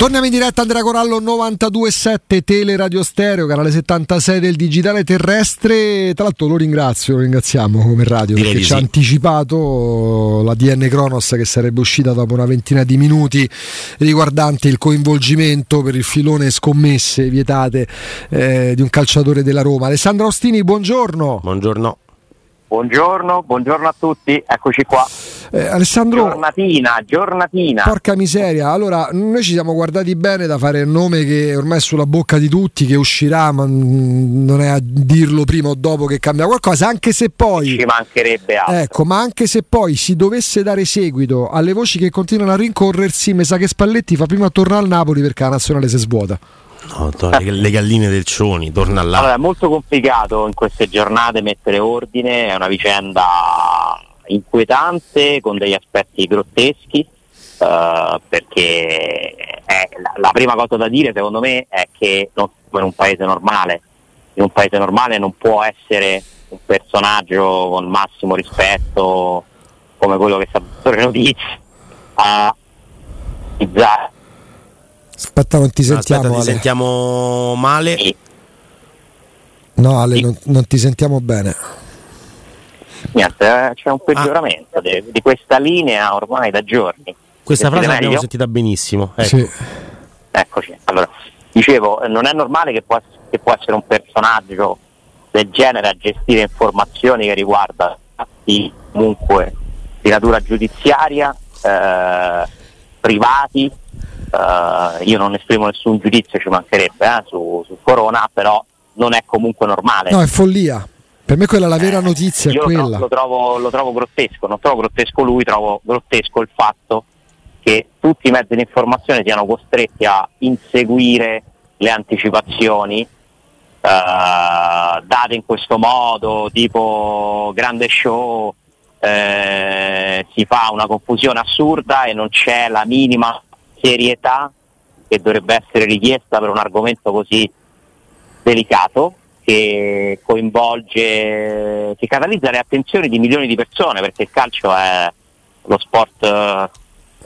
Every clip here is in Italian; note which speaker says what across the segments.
Speaker 1: Torniamo in diretta Andrea Corallo 92.7 Tele Radio Stereo, canale 76 del digitale terrestre. Tra l'altro lo ringrazio, lo ringraziamo come radio
Speaker 2: Direi
Speaker 1: perché ci ha
Speaker 2: sì.
Speaker 1: anticipato la DN Kronos che sarebbe uscita dopo una ventina di minuti riguardante il coinvolgimento per il filone scommesse vietate eh, di un calciatore della Roma. Alessandro Ostini, buongiorno.
Speaker 2: Buongiorno.
Speaker 3: Buongiorno, buongiorno a tutti, eccoci qua.
Speaker 1: Eh, Alessandro,
Speaker 3: Giornatina, giornatina.
Speaker 1: Porca miseria, allora noi ci siamo guardati bene da fare il nome che ormai è sulla bocca di tutti, che uscirà, ma non è a dirlo prima o dopo che cambia qualcosa, anche se poi...
Speaker 3: Ci mancherebbe altro.
Speaker 1: Ecco, ma anche se poi si dovesse dare seguito alle voci che continuano a rincorrersi, mi sa che Spalletti fa prima tornare al Napoli perché la nazionale si svuota.
Speaker 2: No, le galline del Cioni, torna là.
Speaker 3: Allora, è molto complicato in queste giornate mettere ordine, è una vicenda inquietante con degli aspetti grotteschi, eh, perché è- la, la prima cosa da dire secondo me è che non siamo in un paese normale, in un paese normale non può essere un personaggio con massimo rispetto come quello che sta dando le notizie a utilizzare
Speaker 1: Aspetta, non ti sentiamo.
Speaker 2: aspetta, ti sentiamo male.
Speaker 1: No, Ale, non, non ti sentiamo bene.
Speaker 3: Niente, eh, c'è un peggioramento di, di questa linea ormai da giorni.
Speaker 2: Questa
Speaker 3: Sentite
Speaker 2: frase l'abbiamo sentita benissimo. Ecco.
Speaker 1: Sì.
Speaker 3: Eccoci. Allora, dicevo, non è normale che può, che può essere un personaggio del genere a gestire informazioni che riguardano fatti comunque di natura giudiziaria, eh, privati. eh, io non esprimo nessun giudizio, ci mancherebbe eh, su, su Corona, però non è comunque normale.
Speaker 1: No, è follia. Per me quella è la vera notizia,
Speaker 3: Eh, Io lo, lo trovo, lo trovo grottesco, non trovo grottesco lui, trovo grottesco il fatto che tutti i mezzi di informazione siano costretti a inseguire le anticipazioni eh, date in questo modo, tipo grande show, eh, si fa una confusione assurda e non c'è la minima serietà che dovrebbe essere richiesta per un argomento così delicato che coinvolge, che catalizza le attenzioni di milioni di persone perché il calcio è lo sport eh,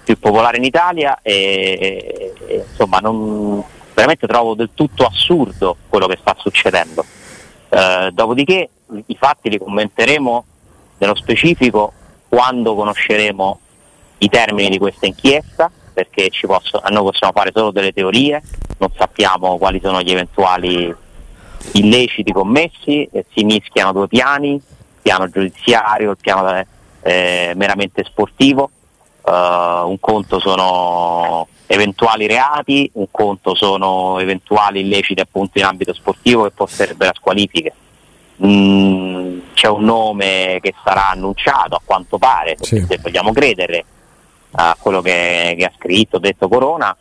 Speaker 3: più popolare in Italia e, e, insomma non, veramente trovo del tutto assurdo quello che sta succedendo. Eh, dopodiché i fatti li commenteremo nello specifico quando conosceremo i termini di questa inchiesta perché posso- noi possiamo fare solo delle teorie, non sappiamo quali sono gli eventuali illeciti commessi, eh, si mischiano due piani, il piano giudiziario, il piano eh, meramente sportivo, Eh, un conto sono eventuali reati, un conto sono eventuali illeciti appunto in ambito sportivo che porterebbero a squalifiche. Mm, c'è un nome che sarà annunciato a quanto pare,
Speaker 1: Sì.
Speaker 3: se vogliamo credere a quello che, che ha scritto, detto Corona,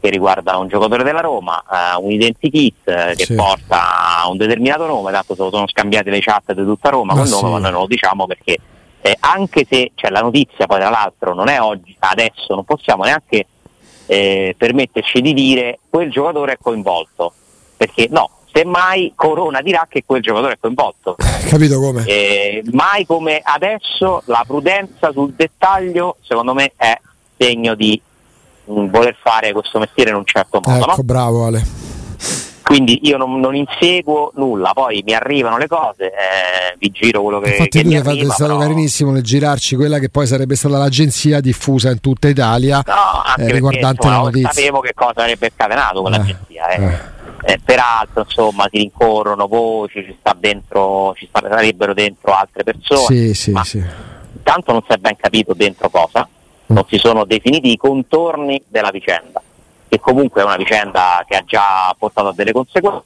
Speaker 3: che riguarda un giocatore della Roma, eh, un identikit eh, che
Speaker 1: Sì.
Speaker 3: porta a un determinato nome, tanto sono scambiati le chat di tutta Roma
Speaker 1: Ma
Speaker 3: col nome,
Speaker 1: sì.
Speaker 3: ma noi non lo diciamo perché eh, anche se cioè, la notizia poi tra l'altro non è oggi, adesso, non possiamo neanche eh, permetterci di dire quel giocatore è coinvolto, perché no, semmai Corona dirà che quel giocatore è coinvolto.
Speaker 1: Capito come?
Speaker 3: Eh, mai come adesso la prudenza sul dettaglio secondo me è segno di voler fare questo mestiere in un certo modo.
Speaker 1: Ecco,
Speaker 3: no?
Speaker 1: bravo Ale.
Speaker 3: Quindi io non, non, inseguo nulla, poi mi arrivano le cose, eh, vi giro quello che,
Speaker 1: Infatti
Speaker 3: che
Speaker 1: hai fatto, è
Speaker 3: arriva,
Speaker 1: stato
Speaker 3: però-
Speaker 1: carinissimo nel girarci quella che poi sarebbe stata l'agenzia diffusa in tutta Italia
Speaker 3: No,
Speaker 1: eh,
Speaker 3: perché
Speaker 1: riguardante
Speaker 3: insomma,
Speaker 1: la notizia.
Speaker 3: sapevo che cosa avrebbe scatenato quell'agenzia. Eh.
Speaker 1: Eh.
Speaker 3: Eh, peraltro, insomma, si rincorrono voci, ci sta dentro, ci sarebbero dentro altre persone.
Speaker 1: Sì, sì, sì.
Speaker 3: Tanto non si è ben capito dentro cosa, non si sono definiti i contorni della vicenda, che comunque è una vicenda che ha già portato a delle conseguenze,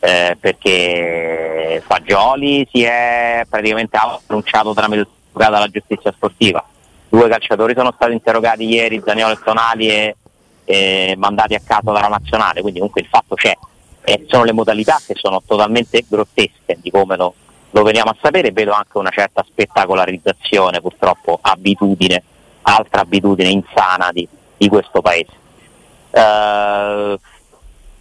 Speaker 3: eh, perché Fagioli si è praticamente annunciato tramite la giustizia sportiva. Due calciatori sono stati interrogati ieri, Zaniolo e Tonali, e, e mandati a casa dalla nazionale, quindi comunque il fatto c'è. E sono le modalità che sono totalmente grottesche di come lo, lo veniamo a sapere, vedo anche una certa spettacolarizzazione, purtroppo abitudine, altra abitudine insana di, di questo paese. Eh,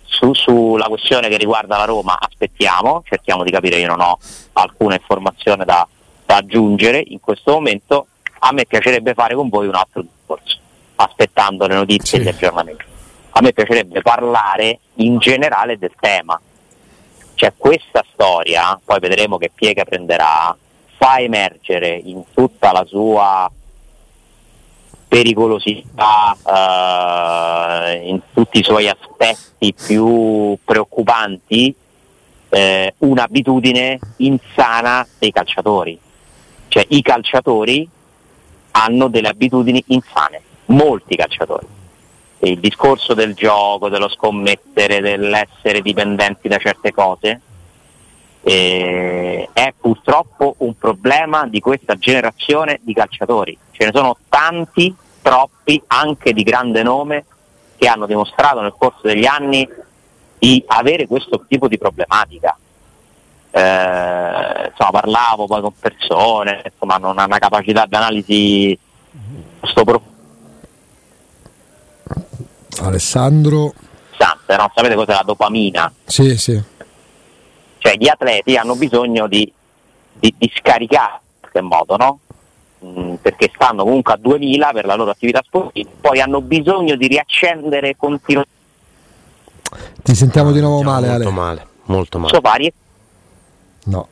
Speaker 3: su- sulla questione che riguarda la Roma aspettiamo, cerchiamo di capire, io non ho alcuna informazione da, da aggiungere in questo momento, a me piacerebbe fare con voi un altro discorso, aspettando le notizie e
Speaker 1: Sì.
Speaker 3: gli aggiornamenti. A me piacerebbe parlare in generale del tema, cioè questa storia, poi vedremo che piega prenderà, fa emergere in tutta la sua pericolosità, eh, in tutti i suoi aspetti più preoccupanti, eh, un'abitudine insana dei calciatori. Cioè i calciatori hanno delle abitudini insane, molti calciatori. E il discorso del gioco, dello scommettere, dell'essere dipendenti da certe cose, eh, è purtroppo un problema di questa generazione di calciatori. Ce ne sono tanti, troppi, anche di grande nome, che hanno dimostrato nel corso degli anni di avere questo tipo di problematica. Eh, insomma, parlavo poi con persone, insomma, non hanno una capacità di analisi sto profondo,
Speaker 1: Alessandro,
Speaker 3: no? sapete cos'è la dopamina?
Speaker 1: sì, sì.
Speaker 3: cioè gli atleti hanno bisogno di, di- di scaricare in qualche modo, no? Mm, perché stanno comunque a 2000 per la loro attività sportiva, poi hanno bisogno di riaccendere continuamente
Speaker 1: Ti sentiamo di nuovo male,
Speaker 2: molto
Speaker 1: Ale.
Speaker 2: male, molto male.
Speaker 3: vari
Speaker 1: No.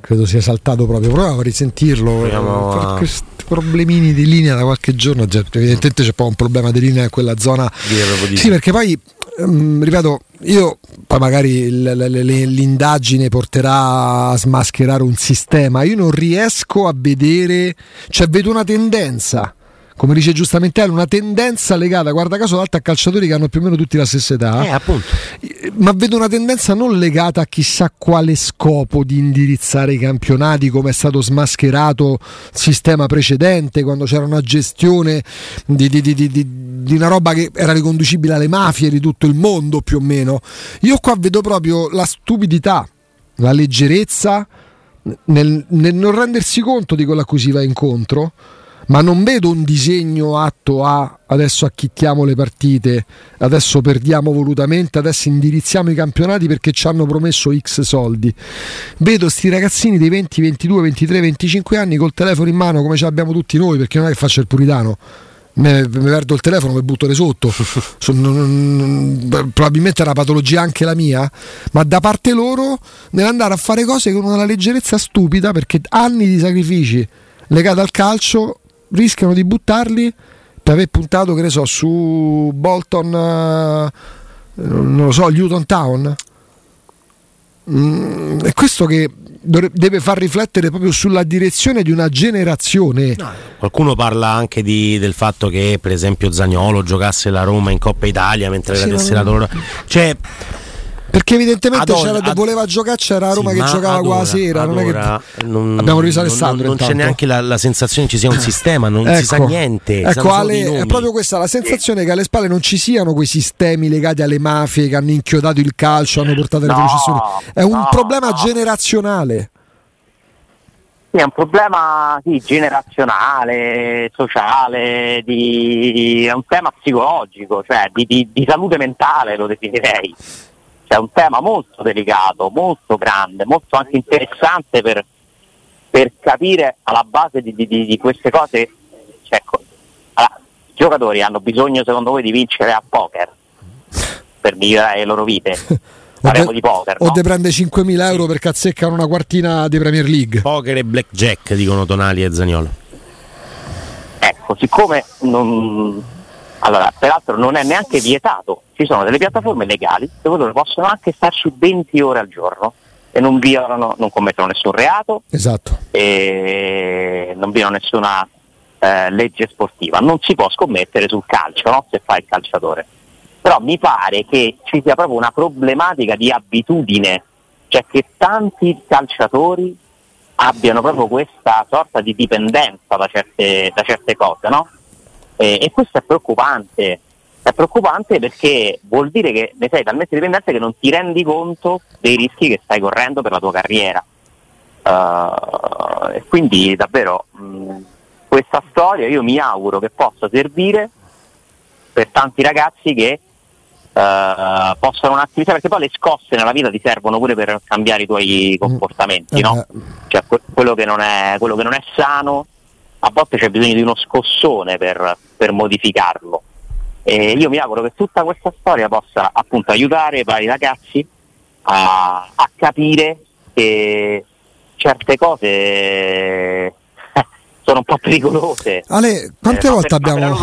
Speaker 1: Credo sia saltato proprio. Proviamo a risentirlo.
Speaker 2: Proviamo
Speaker 1: Per
Speaker 2: a-
Speaker 1: Questi problemini di linea da qualche giorno. già, evidentemente c'è poi un problema di linea in quella zona. Sì, perché poi, ehm, ripeto, io poi magari l'indagine porterà a smascherare un sistema. Io non riesco a vedere, cioè vedo una tendenza. Come dice giustamente Ale, una tendenza legata, guarda caso, l'altro a calciatori che hanno più o meno tutti la stessa età
Speaker 2: Eh, appunto.
Speaker 1: ma vedo una tendenza non legata a chissà quale scopo di indirizzare i campionati come è stato smascherato il sistema precedente quando c'era una gestione di, di- di- di- di- di una roba che era riconducibile alle mafie di tutto il mondo più o meno io qua vedo proprio la stupidità la leggerezza nel, nel non rendersi conto di quello a cui si va incontro ma non vedo un disegno atto a adesso acchittiamo le partite, adesso perdiamo volutamente, adesso indirizziamo i campionati perché ci hanno promesso X soldi. Vedo sti ragazzini dei 20, 22, 23, 25 anni col telefono in mano come ce l'abbiamo tutti noi, perché non è che faccio il puritano. Mi perdo il telefono, mi butto le sotto. Probabilmente è una patologia anche la mia, ma da parte loro nell'andare a fare cose con una leggerezza stupida perché anni di sacrifici legati al calcio rischiano di buttarli per aver puntato, che ne so, su Bolton, eh, non lo so, Newton Town. Mm, è questo che deve far riflettere proprio sulla direzione di una generazione.
Speaker 2: Qualcuno parla anche di- del fatto che, per esempio, Zagnolo giocasse la Roma in Coppa Italia mentre
Speaker 1: Sì,
Speaker 2: era
Speaker 1: ma
Speaker 2: tesserato
Speaker 1: non-
Speaker 2: loro. Cioè,
Speaker 1: Perché evidentemente
Speaker 2: Ad or-
Speaker 1: c'era-
Speaker 2: ad-
Speaker 1: voleva giocare, c'era Roma
Speaker 2: sì,
Speaker 1: che giocava
Speaker 2: ad
Speaker 1: qua la
Speaker 2: ora-
Speaker 1: sera. Non è
Speaker 2: ad
Speaker 1: che...
Speaker 2: non-
Speaker 1: Abbiamo rivisto
Speaker 2: non-
Speaker 1: Alessandro.
Speaker 2: Non, c'è neanche la, la sensazione che ci sia un sistema, non si sa niente. sanno
Speaker 1: Ecco, Ale, è proprio questa la sensazione che alle spalle non ci siano quei sistemi legati alle mafie che hanno inchiodato il calcio, hanno portato alle
Speaker 3: No,
Speaker 1: processioni. È un
Speaker 3: no,
Speaker 1: problema
Speaker 3: no.
Speaker 1: generazionale.
Speaker 3: Sì, è un problema sì, generazionale, sociale, di, è un tema psicologico, cioè di, di, di salute mentale lo definirei. Cioè, è un tema molto delicato, molto grande, molto anche interessante per, per capire alla base di, di queste cose. Cioè, allora, I giocatori hanno bisogno secondo voi di vincere a poker per migliorare le loro vite. Parliamo di poker.
Speaker 1: O no? de prende 5.000 euro perché azzeccano una quartina di Premier League.
Speaker 2: Poker e blackjack, dicono Tonali e Zagnolo.
Speaker 3: Ecco, siccome non... Allora, peraltro non è neanche vietato, ci sono delle piattaforme legali dove loro possono anche starci 20 ore al giorno e non violano, non commettono nessun reato
Speaker 1: esatto.
Speaker 3: e non violano nessuna eh, legge sportiva. Non si può scommettere sul calcio, no? se fa il calciatore però mi pare che ci sia proprio una problematica di abitudine, cioè che tanti calciatori abbiano proprio questa sorta di dipendenza da certe, da certe cose, no? E, e, questo è preoccupante, è preoccupante perché vuol dire che ne sei talmente dipendente che non ti rendi conto dei rischi che stai correndo per la tua carriera. Uh, e quindi davvero mh, questa storia io mi auguro che possa servire per tanti ragazzi che Uh, possono un attimino perché poi le scosse nella vita ti servono pure per cambiare i tuoi mm. comportamenti, no? Eh cioè que- quello, che è, quello, che non è, sano, a volte c'è bisogno di uno scossone per, per modificarlo. E io mi auguro che tutta questa storia possa appunto aiutare i ragazzi a, a capire che certe cose sono un po' pericolose.
Speaker 1: Ale, quante eh, volte abbiamo,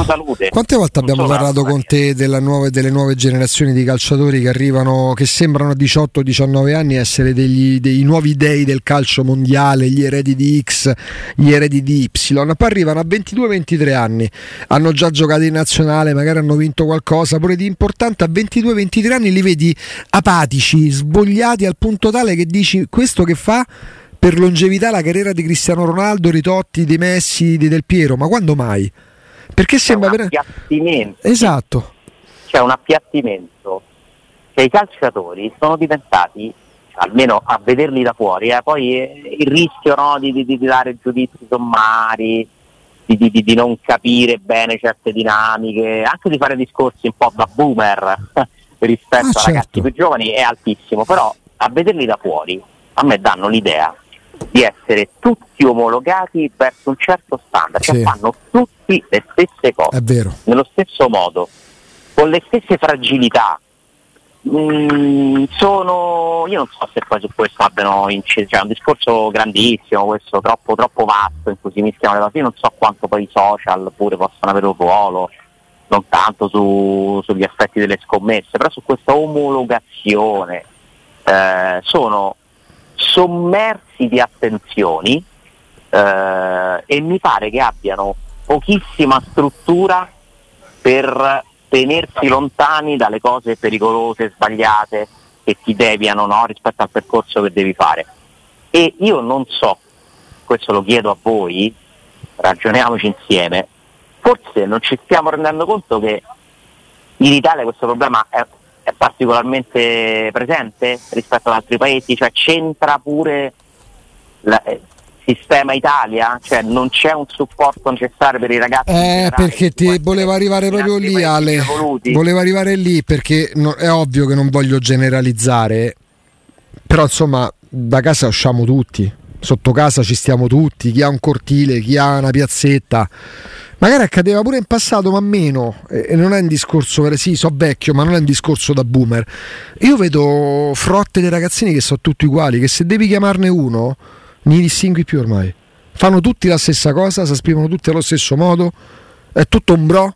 Speaker 1: quante volte abbiamo parlato con te nuove, delle nuove generazioni di calciatori che arrivano, che sembrano a 18-19 anni essere degli, dei nuovi dei del calcio mondiale, gli eredi di X, gli eredi di Y, poi arrivano a 22-23 anni, hanno già giocato in nazionale, magari hanno vinto qualcosa, pure di importante, a 22-23 anni li vedi apatici, svogliati al punto tale che dici questo che fa per longevità la carriera di Cristiano Ronaldo, Ritotti, di Messi, di Del Piero, ma quando mai? Perché
Speaker 3: C'è
Speaker 1: sembra
Speaker 3: un appiattimento.
Speaker 1: Esatto.
Speaker 3: C'è un appiattimento che i calciatori sono diventati almeno a vederli da fuori, eh, poi eh, il rischio no, di, di, di, dare giudizi sommari, di, di, non capire bene certe dinamiche, anche di fare discorsi un po' da boomer rispetto ah, a certo. ragazzi più giovani è altissimo, però a vederli da fuori a me danno l'idea di essere tutti omologati verso un certo standard, cioè sì. che fanno tutti le stesse cose, nello stesso modo, con le stesse fragilità. Mm, sono, io non so se poi su questo abbiano inciso, cioè è un discorso grandissimo, questo troppo, troppo vasto in cui si mischiano le cose, io non so quanto poi i social pure possano avere un ruolo, non tanto su, sugli aspetti delle scommesse, però su questa omologazione eh, sono sommersi di attenzioni eh, e mi pare che abbiano pochissima struttura per tenersi lontani dalle cose pericolose, sbagliate che ti deviano no, rispetto al percorso che devi fare. E io non so, questo lo chiedo a voi, ragioniamoci insieme, forse non ci stiamo rendendo conto che in Italia questo problema è è particolarmente presente rispetto ad altri paesi, cioè c'entra pure il eh, sistema Italia, cioè non c'è un supporto necessario per i ragazzi.
Speaker 1: Eh, perché ti voleva arrivare proprio lì Ale, voleva arrivare lì perché no, è ovvio che non voglio generalizzare, però insomma da casa usciamo tutti, sotto casa ci stiamo tutti, chi ha un cortile, chi ha una piazzetta Magari accadeva pure in passato, ma meno. E non è un discorso, sì, so vecchio, ma non è un discorso da boomer. Io vedo frotte dei ragazzini che sono tutti uguali, che se devi chiamarne uno, li distingui più ormai. Fanno tutti la stessa cosa, si esprimono tutti allo stesso modo, è tutto un bro.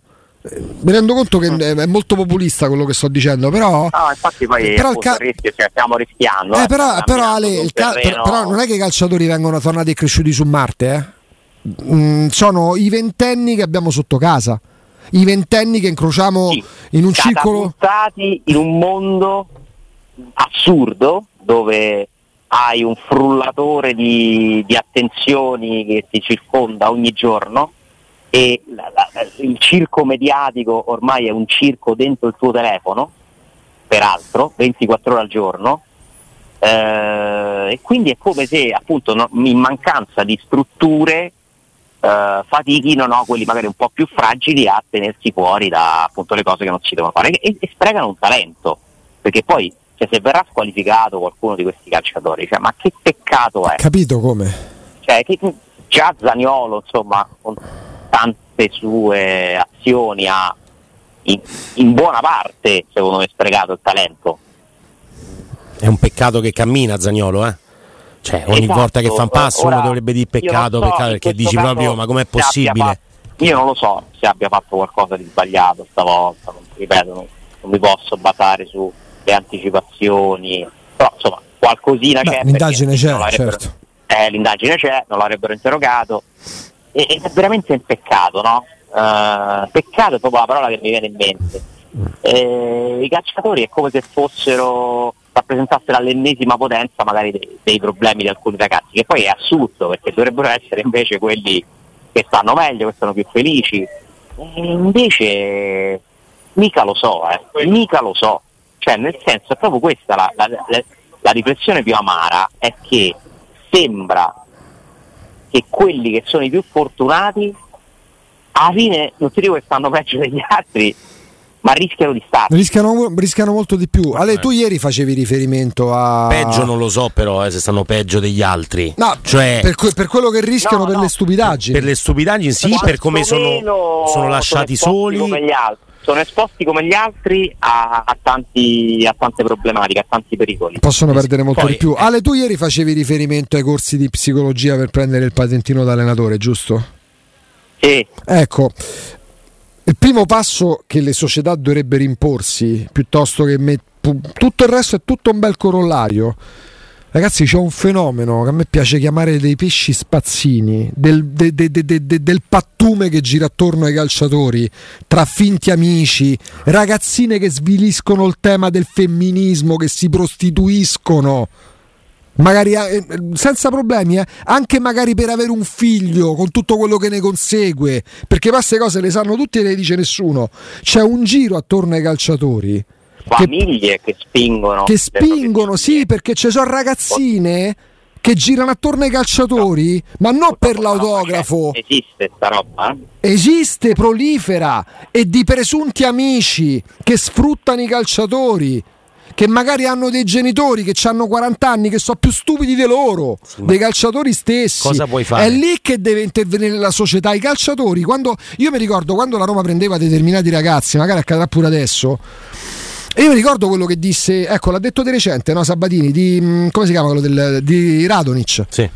Speaker 1: Mi rendo conto che è molto populista quello che sto dicendo, però.
Speaker 3: No, infatti poi però il ca- rischio, cioè, stiamo rischiando.
Speaker 1: Eh, eh però, però, Ale, ca- però, non è che i calciatori vengono tornati e cresciuti su Marte, eh? Mm, sono i ventenni che abbiamo sotto casa, i ventenni che incrociamo sì, in un circolo.
Speaker 3: in un mondo assurdo dove hai un frullatore di, di attenzioni che ti circonda ogni giorno e la, la, il circo mediatico ormai è un circo dentro il tuo telefono, peraltro, 24 ore al giorno, Eh, e quindi è come se appunto no, in mancanza di strutture eh, fatichino no, quelli magari un po' più fragili a tenersi fuori da appunto le cose che non si devono fare. E, e sprecano un talento. Perché poi cioè, se verrà squalificato qualcuno di questi calciatori cioè, ma che peccato è?
Speaker 1: Capito come?
Speaker 3: Cioè, che, già Zaniolo insomma con tante sue azioni ha in, in buona parte secondo me sprecato il talento.
Speaker 4: È un peccato che cammina Zagnolo, eh? Cioè, ogni
Speaker 3: Esatto.
Speaker 4: volta che fa un passo
Speaker 3: Ora,
Speaker 4: uno dovrebbe dire peccato,
Speaker 3: so,
Speaker 4: peccato, perché dici proprio ma com'è possibile?
Speaker 3: fatto- io non lo so se abbia fatto qualcosa di sbagliato stavolta, non, ripeto, non, non mi posso basare sulle anticipazioni, però insomma qualcosina
Speaker 1: Beh,
Speaker 3: c'è.
Speaker 1: l'indagine c'è, certo.
Speaker 3: eh, l'indagine c'è, non l'avrebbero interrogato e, ed è veramente un peccato, no? Eh, peccato è proprio la parola che mi viene in mente. Eh, I calciatori è come se fossero rappresentassero all'ennesima potenza magari dei, dei problemi di alcuni ragazzi, che poi è assurdo perché dovrebbero essere invece quelli che stanno meglio, che sono più felici. E invece mica lo so, eh, mica lo so. Cioè, nel senso è proprio questa la, la- la- la riflessione più amara, è che sembra che quelli che sono i più fortunati alla fine non ti dico che stanno peggio degli altri, ma rischiano di starci.
Speaker 1: rischiano, rischiano molto di più Ale tu ieri facevi riferimento a
Speaker 4: Peggio non lo so però eh, se stanno peggio degli altri.
Speaker 1: No,
Speaker 4: cioè
Speaker 1: per, que- per quello che rischiano
Speaker 3: No,
Speaker 1: per
Speaker 3: no.
Speaker 1: le stupidaggini
Speaker 4: per le stupidaggini sì, per come sono, sono lasciati
Speaker 3: sono
Speaker 4: soli.
Speaker 3: come gli altri. Sono esposti come gli altri a, a tanti- a tante problematiche, a tanti pericoli.
Speaker 1: possono perdere molto
Speaker 4: Poi-
Speaker 1: di più Ale tu ieri facevi riferimento ai corsi di psicologia per prendere il patentino da allenatore giusto?
Speaker 3: Sì,
Speaker 1: Ecco, il primo passo che le società dovrebbero imporsi, piuttosto che met- tutto il resto è tutto un bel corollario. Ragazzi, c'è un fenomeno che a me piace chiamare dei pesci spazzini, del, de- de- de- de- de- del pattume che gira attorno ai calciatori, tra finti amici, ragazzine che sviliscono il tema del femminismo, che si prostituiscono magari eh, senza problemi, eh, anche magari per avere un figlio con tutto quello che ne consegue, perché queste cose le sanno tutti e le dice nessuno. C'è un giro attorno ai calciatori che,
Speaker 3: famiglie che, spingono.
Speaker 1: che spingono, sì, perché ci sono ragazzine che girano attorno ai calciatori, ma non per
Speaker 3: No,
Speaker 1: l'autografo.
Speaker 3: cioè, esiste sta roba? eh?
Speaker 1: Esiste, prolifera e di presunti amici che sfruttano i calciatori. Che magari hanno dei genitori che hanno 40 anni, che sono più stupidi di loro, dei calciatori stessi.
Speaker 4: Cosa puoi fare?
Speaker 1: È lì che deve intervenire la società. I calciatori, quando io mi ricordo quando la Roma prendeva determinati ragazzi, magari accadrà pure adesso. E io mi ricordo quello che disse, ecco, l'ha detto di recente, no, Sabatini, di mm, come si chiama quello del, di Radonic
Speaker 4: Sì.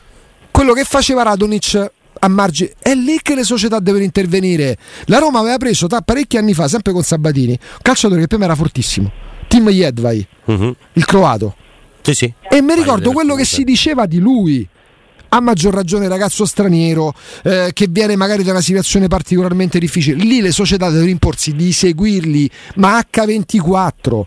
Speaker 1: quello che faceva Radonic a margine è lì che le società devono intervenire la Roma aveva preso da parecchi anni fa sempre con Sabatini un calciatore che per me era fortissimo Tim Jedvai
Speaker 4: Mhm.
Speaker 1: il croato
Speaker 4: Sì, sì.
Speaker 1: e mi ricordo quello che si diceva di lui a maggior ragione ragazzo straniero eh, che viene magari da una situazione particolarmente difficile lì le società devono imporsi di seguirli ma H24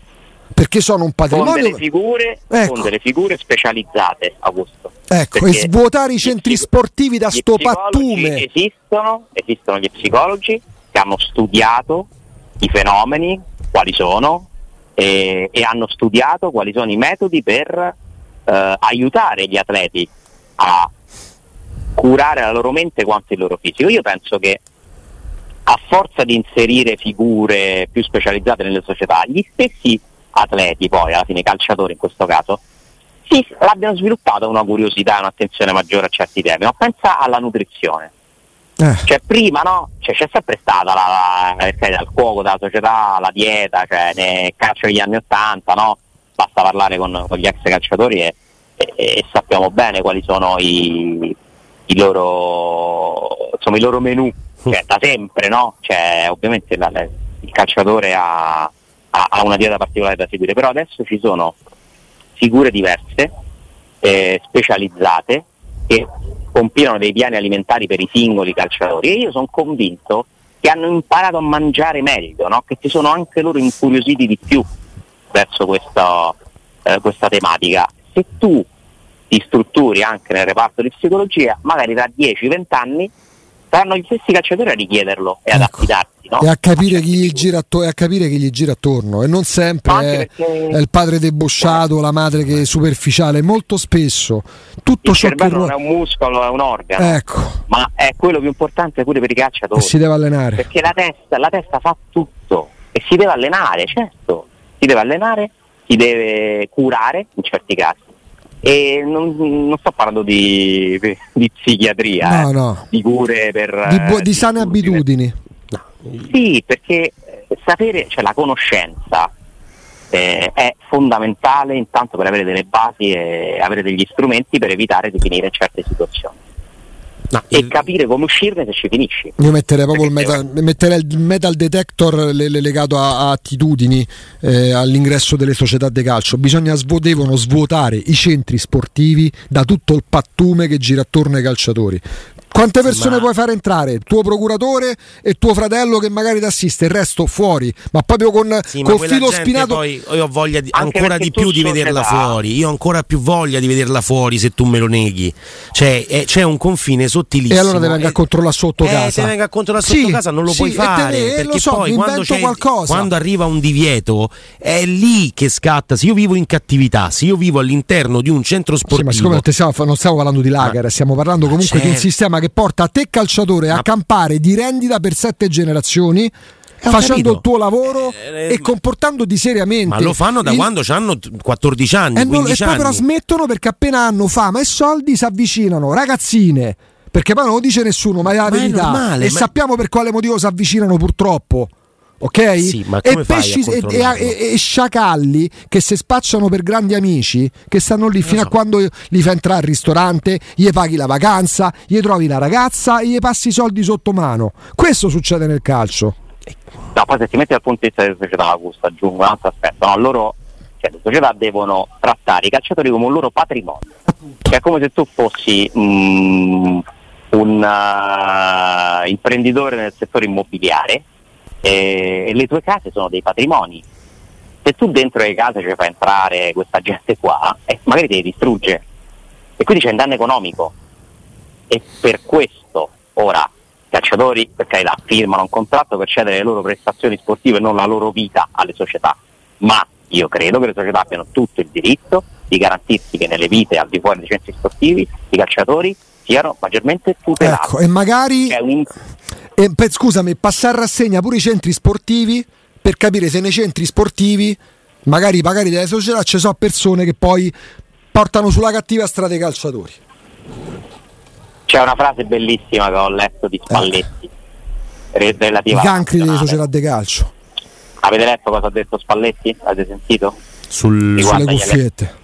Speaker 1: perché sono un
Speaker 3: Con
Speaker 1: patrimonio
Speaker 3: delle figure,
Speaker 1: Ecco.
Speaker 3: con delle figure specializzate, Augusto.
Speaker 1: ecco e
Speaker 3: Perché
Speaker 1: svuotare i centri
Speaker 3: psico-
Speaker 1: sportivi da sto pattume
Speaker 3: Esistono, esistono gli psicologi che hanno studiato i fenomeni, quali sono, e, e hanno studiato quali sono i metodi per eh, aiutare gli atleti a curare la loro mente quanto il loro fisico. Io penso che a forza di inserire figure più specializzate nelle società, gli stessi atleti, poi alla fine calciatori in questo caso, sì, l'abbiano sviluppata una curiosità e un'attenzione maggiore a certi temi, ma pensa alla nutrizione.
Speaker 1: Eh.
Speaker 3: Cioè prima no, cioè, c'è sempre stata la, la, la- il cuoco della società, la dieta, cioè nel calcio degli anni Ottanta, no? Basta parlare con, con gli ex calciatori e, e- e sappiamo bene quali sono i, i loro insomma i loro menù, cioè, da sempre, no? Cioè, ovviamente la- il calciatore ha, ha- ha una dieta particolare da seguire, però adesso ci sono figure diverse, eh, specializzate, che compilano dei piani alimentari per i singoli calciatori e io sono convinto che hanno imparato a mangiare meglio, no? che si sono anche loro incuriositi di più verso questo, eh, questa tematica. Se tu ti strutturi anche nel reparto di psicologia, magari tra 10-20 anni saranno gli stessi calciatori a richiederlo e ad
Speaker 1: Ecco.
Speaker 3: Affidarsi. No?
Speaker 1: E, a capire chi gli gira attorno, e a capire chi gli gira attorno. E non sempre è,
Speaker 3: perché...
Speaker 1: è, il padre debosciato, la madre che è superficiale, molto spesso tutto
Speaker 3: il
Speaker 1: ciò che
Speaker 3: non è un muscolo, è un organo.
Speaker 1: Ecco.
Speaker 3: Ma è quello più importante pure per i calciatori.
Speaker 1: E si deve allenare.
Speaker 3: Perché la testa, la testa fa tutto e si deve allenare, certo. Si deve allenare, si deve curare in certi casi e non, non, sto parlando di, di psichiatria,
Speaker 1: no,
Speaker 3: eh,
Speaker 1: no.
Speaker 3: di cure per...
Speaker 1: Di, bu- di sane abitudini.
Speaker 3: Sì, perché sapere, cioè la conoscenza eh, è fondamentale intanto per avere delle basi e avere degli strumenti per evitare di finire in certe situazioni. No, e il... capire come uscirne se ci finisci.
Speaker 1: Io metterei proprio il metal, metterei il metal detector le, le legato a, a attitudini eh, all'ingresso delle società di calcio. Bisogna svo- devono svuotare i centri sportivi da tutto il pattume che gira attorno ai calciatori. Quante persone ma... puoi fare entrare? Tuo procuratore e tuo fratello che magari ti assiste, il resto fuori, ma proprio con
Speaker 4: sì,
Speaker 1: col filo spinato.
Speaker 4: Poi io ho voglia di, ancora di più di vederla fuori. Io ho ancora più voglia di vederla fuori se tu me lo neghi. Cioè, è, c'è un confine sottilissimo.
Speaker 1: E allora te venga a controllare sotto
Speaker 4: eh,
Speaker 1: casa.
Speaker 4: Se venga a controllare sotto
Speaker 1: sì,
Speaker 4: casa non lo
Speaker 1: sì,
Speaker 4: puoi fare.
Speaker 1: Te,
Speaker 4: perché
Speaker 1: so,
Speaker 4: poi quando,
Speaker 1: qualcosa.
Speaker 4: quando arriva un divieto è lì che scatta. Se io vivo in cattività, se io vivo all'interno di un centro sportivo. Sì,
Speaker 1: ma siccome non stiamo, non stiamo parlando di lager, stiamo parlando comunque certo. di un certo. sistema che porta a te calciatore a campare di rendita per sette generazioni facendo
Speaker 4: capito.
Speaker 1: il tuo lavoro eh, e comportandoti seriamente.
Speaker 4: Ma lo fanno da
Speaker 1: il...
Speaker 4: quando hanno 14 anni,
Speaker 1: e,
Speaker 4: 15
Speaker 1: non, e poi però smettono perché appena hanno fama e soldi si avvicinano ragazzine. Perché poi non lo dice nessuno, ma è la
Speaker 4: ma
Speaker 1: verità.
Speaker 4: È normale,
Speaker 1: e
Speaker 4: ma...
Speaker 1: sappiamo per quale motivo si avvicinano purtroppo. Ok?
Speaker 4: Sì,
Speaker 1: e pesci e, e, e, sciacalli che si spacciano per grandi amici che stanno lì fino so. a quando li fa entrare al ristorante, gli paghi la vacanza, gli trovi la ragazza e gli passi i soldi sotto mano. Questo succede nel calcio.
Speaker 3: No, poi se ti metti dal punto di vista delle società, Augusto, aggiungo un altro aspetto. No, loro, cioè, le società devono trattare i calciatori come un loro patrimonio. Cioè, è come se tu fossi mm, un uh, imprenditore nel settore immobiliare e, e le tue case sono dei patrimoni. Se tu dentro le case ci fai entrare questa gente qua, eh, magari ti distrugge e quindi c'è un danno economico. E per questo ora i calciatori, per carità, firmano un contratto per cedere le loro prestazioni sportive e non la loro vita alle società, ma io credo che le società abbiano tutto il diritto di garantirsi che nelle vite al di fuori dei centri sportivi i calciatori siano maggiormente tutelati.
Speaker 1: Ecco, e magari
Speaker 3: un...
Speaker 1: e, per, scusami, passare a rassegna pure i centri sportivi per capire se nei centri sportivi, magari pagati dalle società, ci sono persone che poi portano sulla cattiva strada i calciatori.
Speaker 3: C'è una frase bellissima che ho letto di Spalletti, eh. relativa
Speaker 1: I cancri delle società di calcio.
Speaker 3: Avete letto cosa ha detto Spalletti? Avete sentito?
Speaker 1: Sul, sulle cuffiette.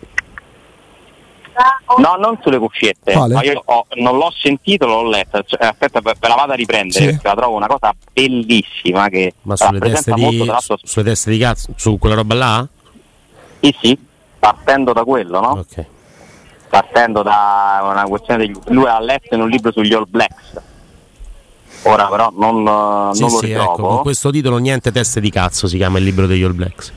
Speaker 3: No, non sulle cuffiette. Ma io ho, non l'ho sentito, l'ho letto. Cioè, aspetta, ve la vado a riprendere sì. perché la trovo una cosa bellissima. Che
Speaker 4: Ma sulle teste, di, molto, su, sulle teste di cazzo, su quella roba là?
Speaker 3: Sì, sì, partendo da quello, no?
Speaker 4: Ok.
Speaker 3: Partendo da una questione degli. Lui ha letto in un libro sugli All Blacks. Ora però non,
Speaker 4: sì,
Speaker 3: non lo
Speaker 4: sì,
Speaker 3: ritrovo.
Speaker 4: Ecco, con questo titolo niente teste di cazzo si chiama il libro degli All Blacks.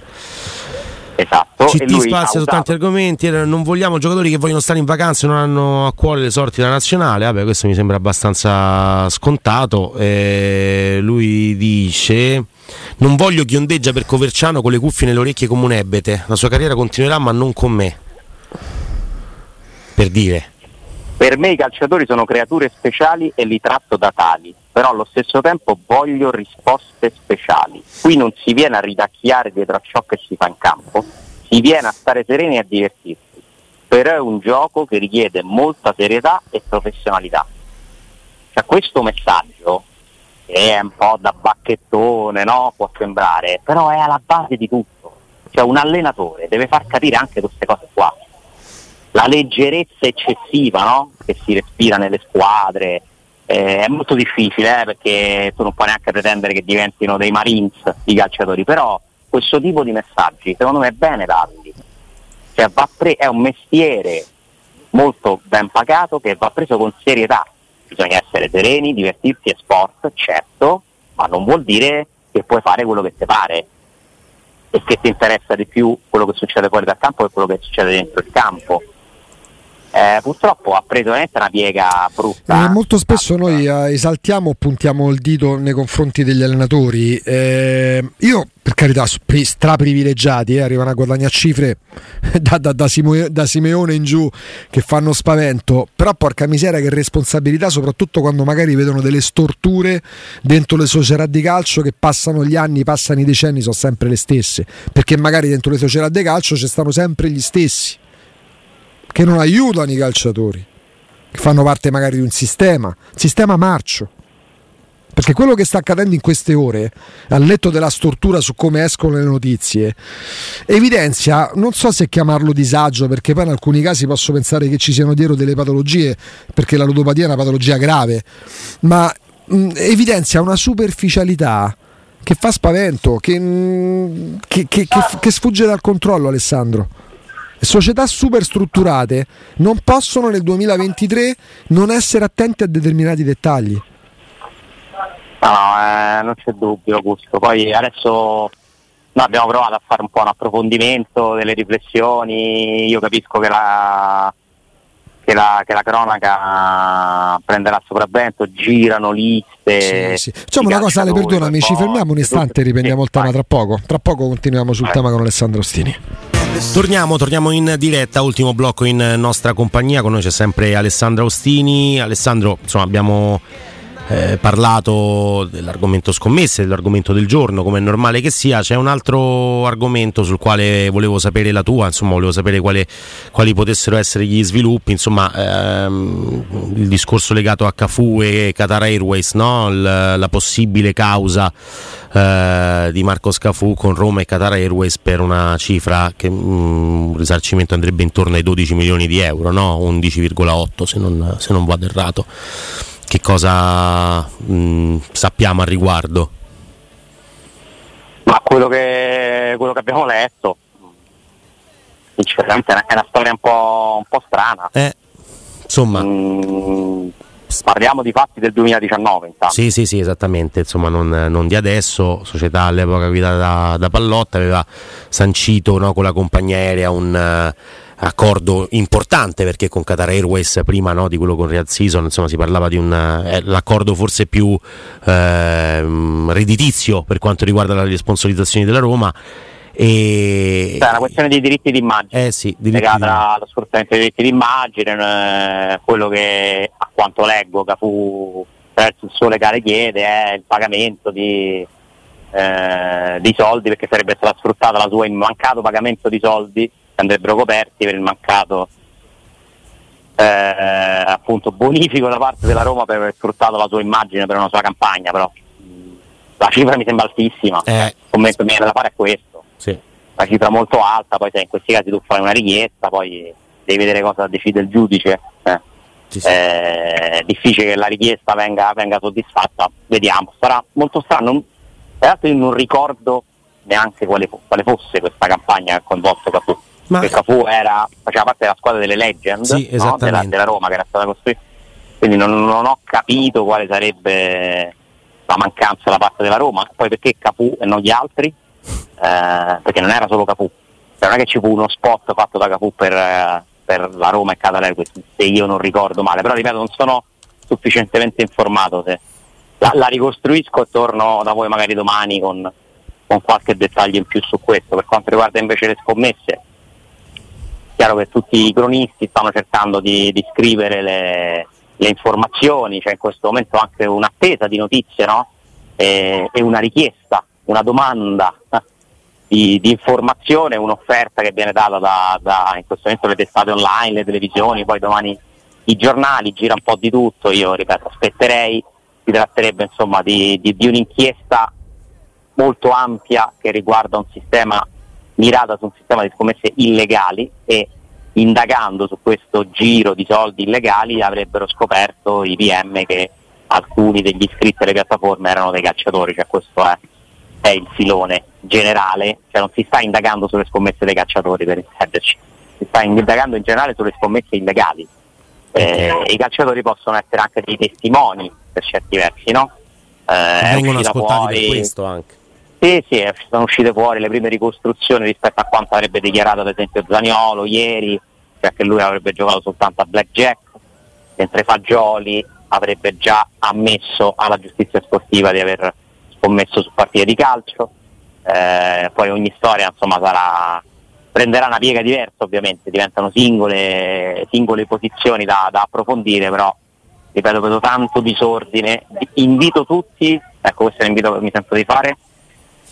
Speaker 3: Esatto.
Speaker 4: CT spazia su tanti argomenti. Non vogliamo giocatori che vogliono stare in vacanza e non hanno a cuore le sorti della nazionale. Vabbè, questo mi sembra abbastanza scontato. Eh, lui dice: Non voglio chi ondeggia per Coverciano con le cuffie nelle orecchie come un ebete. La sua carriera continuerà, ma non con me. Per dire.
Speaker 3: Per me i calciatori sono creature speciali e li tratto da tali, però allo stesso tempo voglio risposte speciali. Qui non si viene a ridacchiare dietro a ciò che si fa in campo, si viene a stare sereni e a divertirsi. Però è un gioco che richiede molta serietà e professionalità. Cioè, questo messaggio, che è un po' da bacchettone, no? può sembrare, però è alla base di tutto. Cioè un allenatore deve far capire anche queste cose qua la leggerezza eccessiva no? che si respira nelle squadre. Eh, è molto difficile eh, perché tu non puoi neanche pretendere che diventino dei Marines i calciatori, però questo tipo di messaggi secondo me è bene darli. Cioè, pre- è un mestiere molto ben pagato che va preso con serietà. Bisogna essere sereni, divertirsi è sport, certo, ma non vuol dire che puoi fare quello che ti pare e che ti interessa di più quello che succede fuori dal campo che quello che succede dentro il campo eh, purtroppo ha preso veramente una piega brutta.
Speaker 1: Eh, molto spesso noi eh, esaltiamo o puntiamo il dito nei confronti degli allenatori. Eh, io, per carità, straprivilegiati, eh, arrivano a guadagnare cifre da, da, da, Simo, da, Simeone in giù che fanno spavento, però porca miseria che responsabilità, soprattutto quando magari vedono delle storture dentro le società di calcio che passano gli anni, passano i decenni, sono sempre le stesse, perché magari dentro le società di calcio ci stanno sempre gli stessi che non aiutano i calciatori, che fanno parte magari di un sistema, sistema marcio. Perché quello che sta accadendo in queste ore, al netto della stortura su come escono le notizie, evidenzia, non so se chiamarlo disagio, perché poi in alcuni casi posso pensare che ci siano dietro delle patologie, perché la ludopatia è una patologia grave, ma mh, evidenzia una superficialità che fa spavento, che, mh, che, che, che sfugge dal controllo Alessandro società super strutturate non possono nel 2023 non essere attenti a determinati dettagli.
Speaker 3: No, eh, non c'è dubbio Augusto. Poi adesso noi abbiamo provato a fare un po' un approfondimento delle riflessioni, io capisco che la, che la, che la cronaca prenderà sopravvento, girano liste.
Speaker 1: Sì, sì. Facciamo una cosa, Ale, perdonami, ci fermiamo un istante e riprendiamo il tema tra poco. Tra poco continuiamo sul tema con Alessandro Ostini.
Speaker 4: Torniamo, torniamo in diretta, ultimo blocco in nostra compagnia, con noi c'è sempre Alessandro Ostini. Alessandro, insomma, abbiamo eh, parlato dell'argomento scommesse, dell'argomento del giorno, come è normale che sia. C'è un altro argomento sul quale volevo sapere la tua, insomma, volevo sapere quale, quali potessero essere gli sviluppi, insomma, ehm, il discorso legato a Cafu e Qatar Airways, no? L- la possibile causa eh, di Marco Scafu con Roma e Qatar Airways per una cifra che un mm, risarcimento andrebbe intorno ai 12 milioni di euro, no? 11,8 se non, se non vado errato che cosa mh, mm, sappiamo al riguardo?
Speaker 3: Ma quello che, quello che abbiamo letto, sinceramente è una storia un po', un po strana.
Speaker 4: Eh, insomma. Mm,
Speaker 3: parliamo di fatti del 2019 intanto.
Speaker 4: Sì, sì, sì, esattamente, insomma non, non di adesso, società all'epoca guidata da, da Pallotta aveva sancito no, con la compagnia aerea un... Accordo importante perché con Qatar Airways prima no, di quello con Real Season insomma si parlava di un eh, l'accordo forse più eh, redditizio per quanto riguarda le sponsorizzazioni della Roma.
Speaker 3: E... È una questione di diritti d'immagine.
Speaker 4: Eh sì,
Speaker 3: diritti legata allo sfruttamento dei diritti d'immagine eh, quello che a quanto leggo Cafu attraverso il suo legale chiede è il pagamento di, eh, di soldi perché sarebbe stata sfruttata la sua in mancato pagamento di soldi andrebbero coperti per il mancato eh, appunto bonifico da parte della Roma per aver sfruttato la sua immagine per una sua campagna però la cifra mi sembra altissima eh. commento mi viene da fare è questo
Speaker 4: sì.
Speaker 3: una cifra molto alta poi se in questi casi tu fai una richiesta poi devi vedere cosa decide il giudice eh. Sì, sì. Eh, è difficile che la richiesta venga, venga soddisfatta vediamo sarà molto strano tra l'altro io non ricordo neanche quale, quale fosse questa campagna che ha coinvolto Capu ma... Perché Cafu era, faceva parte della squadra delle legend
Speaker 4: sì,
Speaker 3: no? della, della, Roma che era stata costruita. Quindi non, non, ho capito quale sarebbe la mancanza da parte della Roma. Poi perché Cafu e non gli altri? Eh, perché non era solo Cafu. Cioè non è che ci fu uno spot fatto da Cafu per, per la Roma e Cataler, se io non ricordo male. Però ripeto, non sono sufficientemente informato. Se la, la ricostruisco e torno da voi magari domani con, con qualche dettaglio in più su questo. Per quanto riguarda invece le scommesse, chiaro che tutti i cronisti stanno cercando di, di scrivere le, le, informazioni, c'è in questo momento anche un'attesa di notizie no? e, e, una richiesta, una domanda di, di, informazione, un'offerta che viene data da, da in questo momento le testate online, le televisioni, poi domani i giornali, gira un po' di tutto, io ripeto aspetterei, si tratterebbe insomma di, di, di un'inchiesta molto ampia che riguarda un sistema mirata su un sistema di scommesse illegali e indagando su questo giro di soldi illegali avrebbero scoperto i PM che alcuni degli iscritti alle piattaforme erano dei cacciatori, cioè questo è, è il filone generale, cioè non si sta indagando sulle scommesse dei cacciatori per intenderci, si sta indagando in generale sulle scommesse illegali. Eh, I calciatori possono essere anche dei testimoni per certi versi, no?
Speaker 4: Eh, vengono ascoltati fuori, per questo anche
Speaker 3: sì, sì, sono uscite fuori le prime ricostruzioni rispetto a quanto avrebbe dichiarato ad esempio Zaniolo ieri, cioè che lui avrebbe giocato soltanto a blackjack, mentre Fagioli avrebbe già ammesso alla giustizia sportiva di aver scommesso su partite di calcio. Eh, poi ogni storia insomma sarà, prenderà una piega diversa ovviamente, diventano singole, singole posizioni da, da approfondire, però ripeto vedo tanto disordine. Invito tutti, ecco questo è l'invito che mi sento di fare,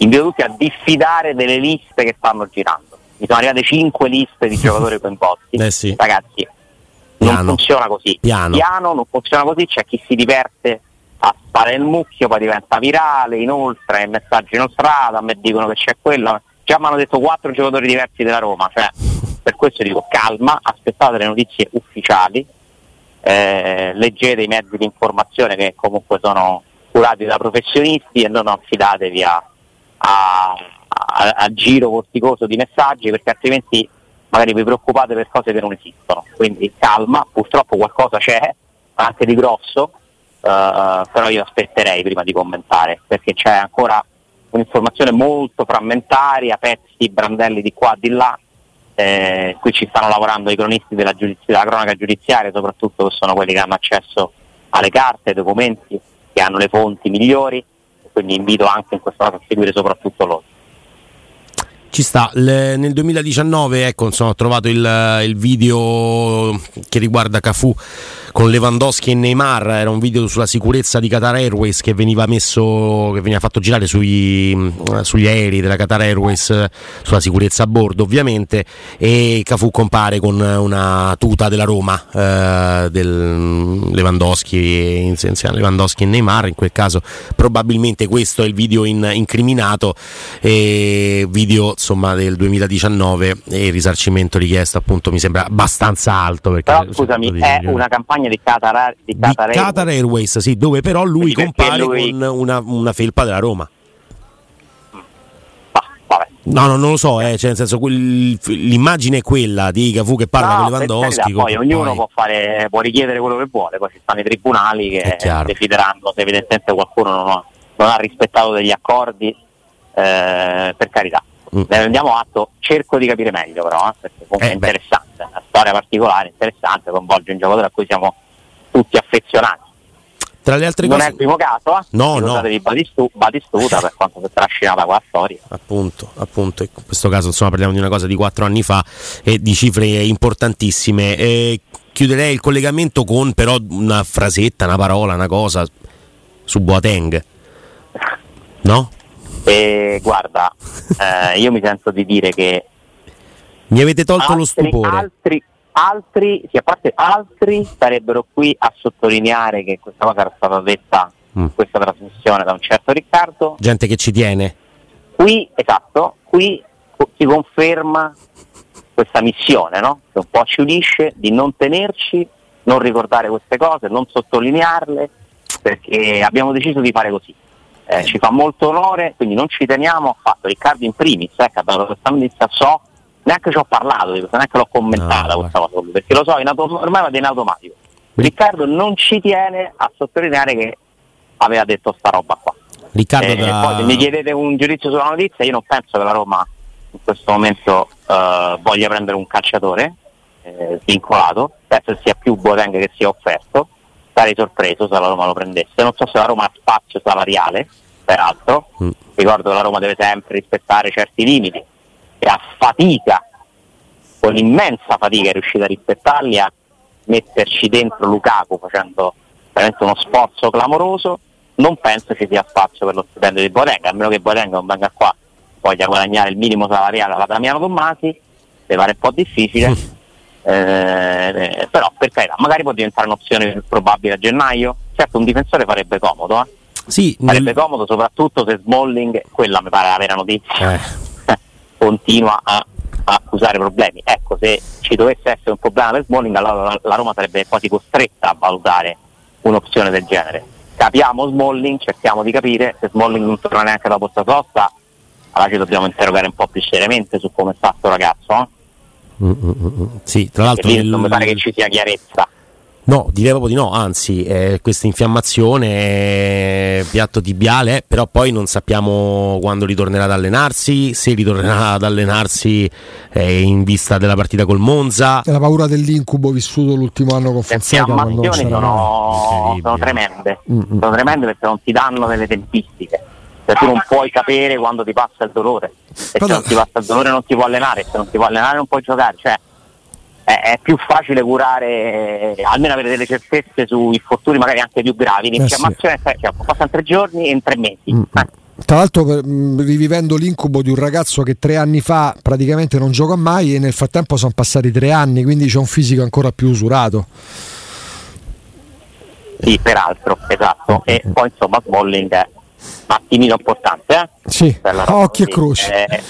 Speaker 3: invito tutti a diffidare delle liste che stanno girando. Mi sono arrivate 5 liste di giocatori coinvolti.
Speaker 4: Eh sì.
Speaker 3: Ragazzi,
Speaker 4: Piano.
Speaker 3: non funziona così.
Speaker 4: Piano.
Speaker 3: non funziona così, c'è chi si diverte a fare il mucchio, poi diventa virale, inoltre messaggi in strada, a me dicono che c'è quello. Già mi hanno detto quattro giocatori diversi della Roma, cioè, per questo dico calma, aspettate le notizie ufficiali, eh, leggete i mezzi di informazione che comunque sono curati da professionisti e non affidatevi a, a, a, a giro vorticoso di messaggi perché altrimenti magari vi preoccupate per cose che non esistono. Quindi calma, purtroppo qualcosa c'è, anche di grosso, eh, però io aspetterei prima di commentare perché c'è ancora un'informazione molto frammentaria, pezzi, brandelli di qua, di là. Eh, qui ci stanno lavorando i cronisti della, giudizi- della cronaca giudiziaria, soprattutto che sono quelli che hanno accesso alle carte, ai documenti, che hanno le fonti migliori, quindi invito anche in questo caso a seguire soprattutto loro.
Speaker 4: Ci sta, Le- nel 2019 ecco, insomma, ho trovato il, il video che riguarda Cafu con Lewandowski e Neymar, era un video sulla sicurezza di Qatar Airways che veniva messo, che veniva fatto girare sui, sugli aerei della Qatar Airways, sulla sicurezza a bordo ovviamente, e Cafu compare con una tuta della Roma, eh, del Lewandowski, insieme Lewandowski e Neymar, in quel caso probabilmente questo è il video in- incriminato, e video insomma del 2019 e il risarcimento richiesto appunto mi sembra abbastanza alto. Perché
Speaker 3: Però scusami,
Speaker 4: 12
Speaker 3: è
Speaker 4: milioni
Speaker 3: una campagna di Qatar, di
Speaker 4: di
Speaker 3: Qatar Airways.
Speaker 4: Qatar Airways, sì, dove però lui
Speaker 3: Quindi
Speaker 4: compare
Speaker 3: lui-
Speaker 4: con una, una felpa della Roma. No, no, non lo so, eh, cioè, nel senso, quel- l'immagine è quella di Cafu che parla
Speaker 3: No,
Speaker 4: con Lewandowski.
Speaker 3: poi
Speaker 4: con-
Speaker 3: ognuno può, fare, può richiedere quello che vuole, poi ci stanno i tribunali che decideranno se evidentemente qualcuno non ha, non ha rispettato degli accordi, eh, per carità.
Speaker 4: Mm.
Speaker 3: Ne rendiamo atto, cerco di capire meglio però, eh, perché comunque
Speaker 4: Eh,
Speaker 3: è
Speaker 4: beh.
Speaker 3: interessante, è una storia particolare, interessante, coinvolge un giocatore a cui siamo tutti affezionati.
Speaker 4: Tra le altre
Speaker 3: non è
Speaker 4: cose,
Speaker 3: il primo caso, eh?
Speaker 4: No, no.
Speaker 3: di Batistu- Batistuta per quanto si è trascinata qua la storia.
Speaker 4: appunto, appunto, in questo caso insomma parliamo di una cosa di quattro anni fa e di cifre importantissime. Eh, chiuderei il collegamento con però una frasetta, una parola, una cosa su Boateng. No?
Speaker 3: E guarda, eh, io mi sento di dire che
Speaker 4: Mi avete tolto lo
Speaker 3: altri,
Speaker 4: stupore.
Speaker 3: altri, altri, sì, a parte altri sarebbero qui a sottolineare che questa cosa era stata detta
Speaker 4: Mm.
Speaker 3: in questa trasmissione da un certo Riccardo.
Speaker 4: Gente che ci tiene.
Speaker 3: Qui, esatto, qui si conferma questa missione, no? Che un po' ci unisce di non tenerci, non ricordare queste cose, non sottolinearle, perché abbiamo deciso di fare così. Eh, ci fa molto onore, quindi non ci teniamo affatto. Riccardo in primis, eh, che ha dato questa notizia, so, neanche ci ho parlato di questo, neanche l'ho commentata
Speaker 4: No,
Speaker 3: questa cosa, perché lo so, in auto- ormai vado in automatico. Riccardo non ci tiene a sottolineare che aveva detto sta roba qua.
Speaker 4: Riccardo
Speaker 3: Eh,
Speaker 4: da-
Speaker 3: Poi se mi chiedete un giudizio sulla notizia, io non penso che la Roma in questo momento eh, voglia prendere un calciatore eh, vincolato, penso sia più Boateng che sia offerto, sarei sorpreso se la Roma lo prendesse, non so se la Roma ha spazio salariale, peraltro,
Speaker 4: Mm.
Speaker 3: ricordo che la Roma deve sempre rispettare certi limiti e a fatica, con immensa fatica è riuscita a rispettarli, a metterci dentro Lukaku facendo veramente uno sforzo clamoroso, non penso ci sia spazio per lo stipendio di Boateng, a meno che Boateng non venga qua voglia guadagnare il minimo salariale alla Damiano Tommasi, mi pare un po' difficile, eh, però per carità, magari può diventare un'opzione probabile a gennaio, certo un difensore farebbe comodo, eh.
Speaker 4: Sì,
Speaker 3: farebbe
Speaker 4: nel-
Speaker 3: comodo soprattutto se Smalling, quella mi pare la vera notizia,
Speaker 4: eh,
Speaker 3: continua a, a accusare problemi. Ecco, se ci dovesse essere un problema per Smalling, allora la, la Roma sarebbe quasi costretta a valutare un'opzione del genere. Capiamo Smalling, cerchiamo di capire, se Smalling non torna neanche dopo questa sosta, allora ci dobbiamo interrogare un po' più seriamente su come sta questo ragazzo, eh?
Speaker 4: Mm, mm, mm, mm. Sì, tra l'altro nel-
Speaker 3: non mi pare che ci sia chiarezza.
Speaker 4: No, direi proprio di no, anzi, eh, questa infiammazione è piatto tibiale, però poi non sappiamo quando ritornerà ad allenarsi, se ritornerà ad allenarsi eh, in vista della partita col Monza.
Speaker 1: È la paura dell'incubo vissuto l'ultimo anno con Fonseca.
Speaker 3: Le infiammazioni sono, sono, tremende, Mm-mm. sono tremende perché non ti danno delle tempistiche. Cioè, tu non puoi sapere quando ti passa il dolore. E se non ti passa il dolore non ti può allenare, se non ti può allenare non puoi giocare. Cioè, è più facile curare, almeno avere delle certezze su infortuni magari anche più gravi. L'infiammazione eh sì. cioè, passano tre giorni e in tre mesi. Mm. Eh.
Speaker 1: Tra l'altro mh, rivivendo l'incubo di un ragazzo che tre anni fa praticamente non gioca mai e nel frattempo sono passati tre anni, quindi c'è un fisico ancora più usurato.
Speaker 3: Sì, peraltro, esatto. E mm. poi insomma Smalling è attimino importante. Eh?
Speaker 1: Sì, occhi e croci. Eh,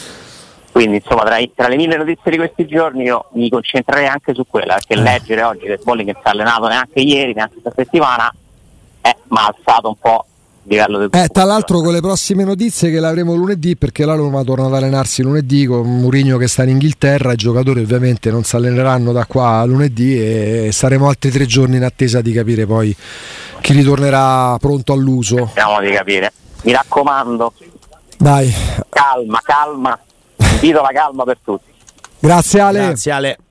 Speaker 3: quindi insomma tra, tra, le mille notizie di questi giorni io mi concentrerei anche su quella, perché eh. leggere oggi che Smalling non si è allenato neanche ieri, neanche questa settimana, eh, mi ha alzato un po' livello del
Speaker 1: eh, Tra l'altro con le prossime notizie che l'avremo lunedì, perché la Roma torna ad allenarsi lunedì con Murigno che sta in Inghilterra, i giocatori ovviamente non si alleneranno da qua a lunedì e saremo altri tre giorni in attesa di capire poi chi ritornerà pronto all'uso.
Speaker 3: Speriamo di capire. Mi raccomando.
Speaker 1: Dai.
Speaker 3: Calma, calma invito la calma per tutti.
Speaker 1: Grazie Ale.
Speaker 4: Grazie Ale.